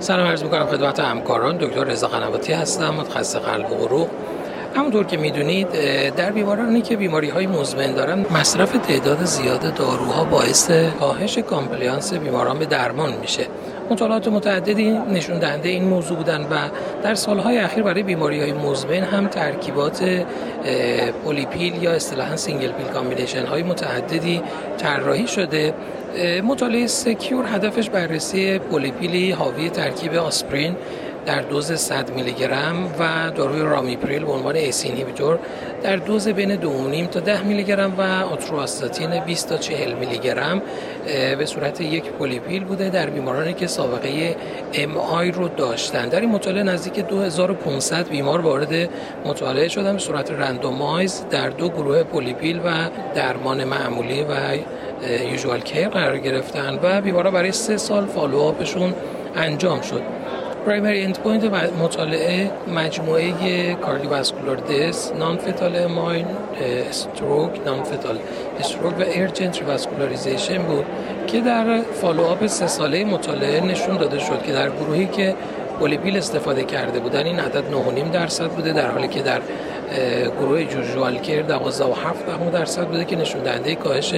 سلام عرض می‌کنم خدمت همکاران. دکتر رضا قنواتی هستم متخصص قلب و عروق همونطور که می‌دونید در بیمارانی که بیماری های مزمن دارن مصرف تعداد زیاد داروها باعث کاهش compliance بیماران به درمان میشه. مطالعات متعددی نشون دهنده این موضوع بودن و در سالهای اخیر برای بیماری های مزمن هم ترکیبات polypill یا اصطلاحا single pill combination های متعددی طراحی شده. مطالعه SECURE هدفش بررسی polypill ی حاوی ترکیب آسپرین در دوز 100 میلی گرم و داروی رامیپریل به عنوان ACE inhibitor در دوز بین 2.5 تا 10 میلی گرم و آتورواستاتین 20 تا 40 میلی گرم به صورت یک polypill بوده در بیمارانی که سابقه MI رو داشتن. در این مطالعه نزدیک 2500 بیمار وارد مطالعه شدن به صورت randomize در دو گروه polypill و درمان معمولی و usual care قرار گرفتن و بیمارا برای سه سال follow-up شون انجام شد. primary end point مطالعه مجموعه cardiovascular death non-fatal MI stroke non-fatal stroke و urgent revascularization بود که در follow-up سه ساله مطالعه نشون داده شد که در گروهی که polypill استفاده کرده بودن این عدد 9.5 درصد بوده در حالی که در گروه usual care 12.7 درصد بوده که نشون دهنده کاهش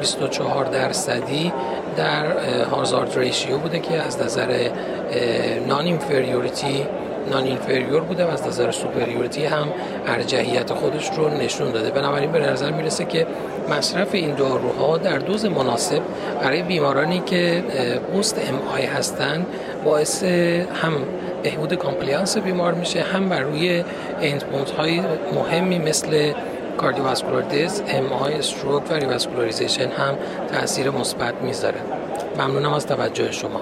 24 درصدی در hazard ratio بوده که از نظر non-inferiority non-inferior بوده و از نظر superiority هم ارجحیت خودش رو نشون داده. بنابراین به نظر می‌رسه که مصرف این داروها در دوز مناسب برای بیمارانی که post MI هستند باعث هم بهبود compliance بیمار میشه هم بر روی endpoint های مهمی مثل cardiovascular death، MI، stroke و revascularization هم تاثیر مثبت می‌ذاره. ممنونم از توجه شما.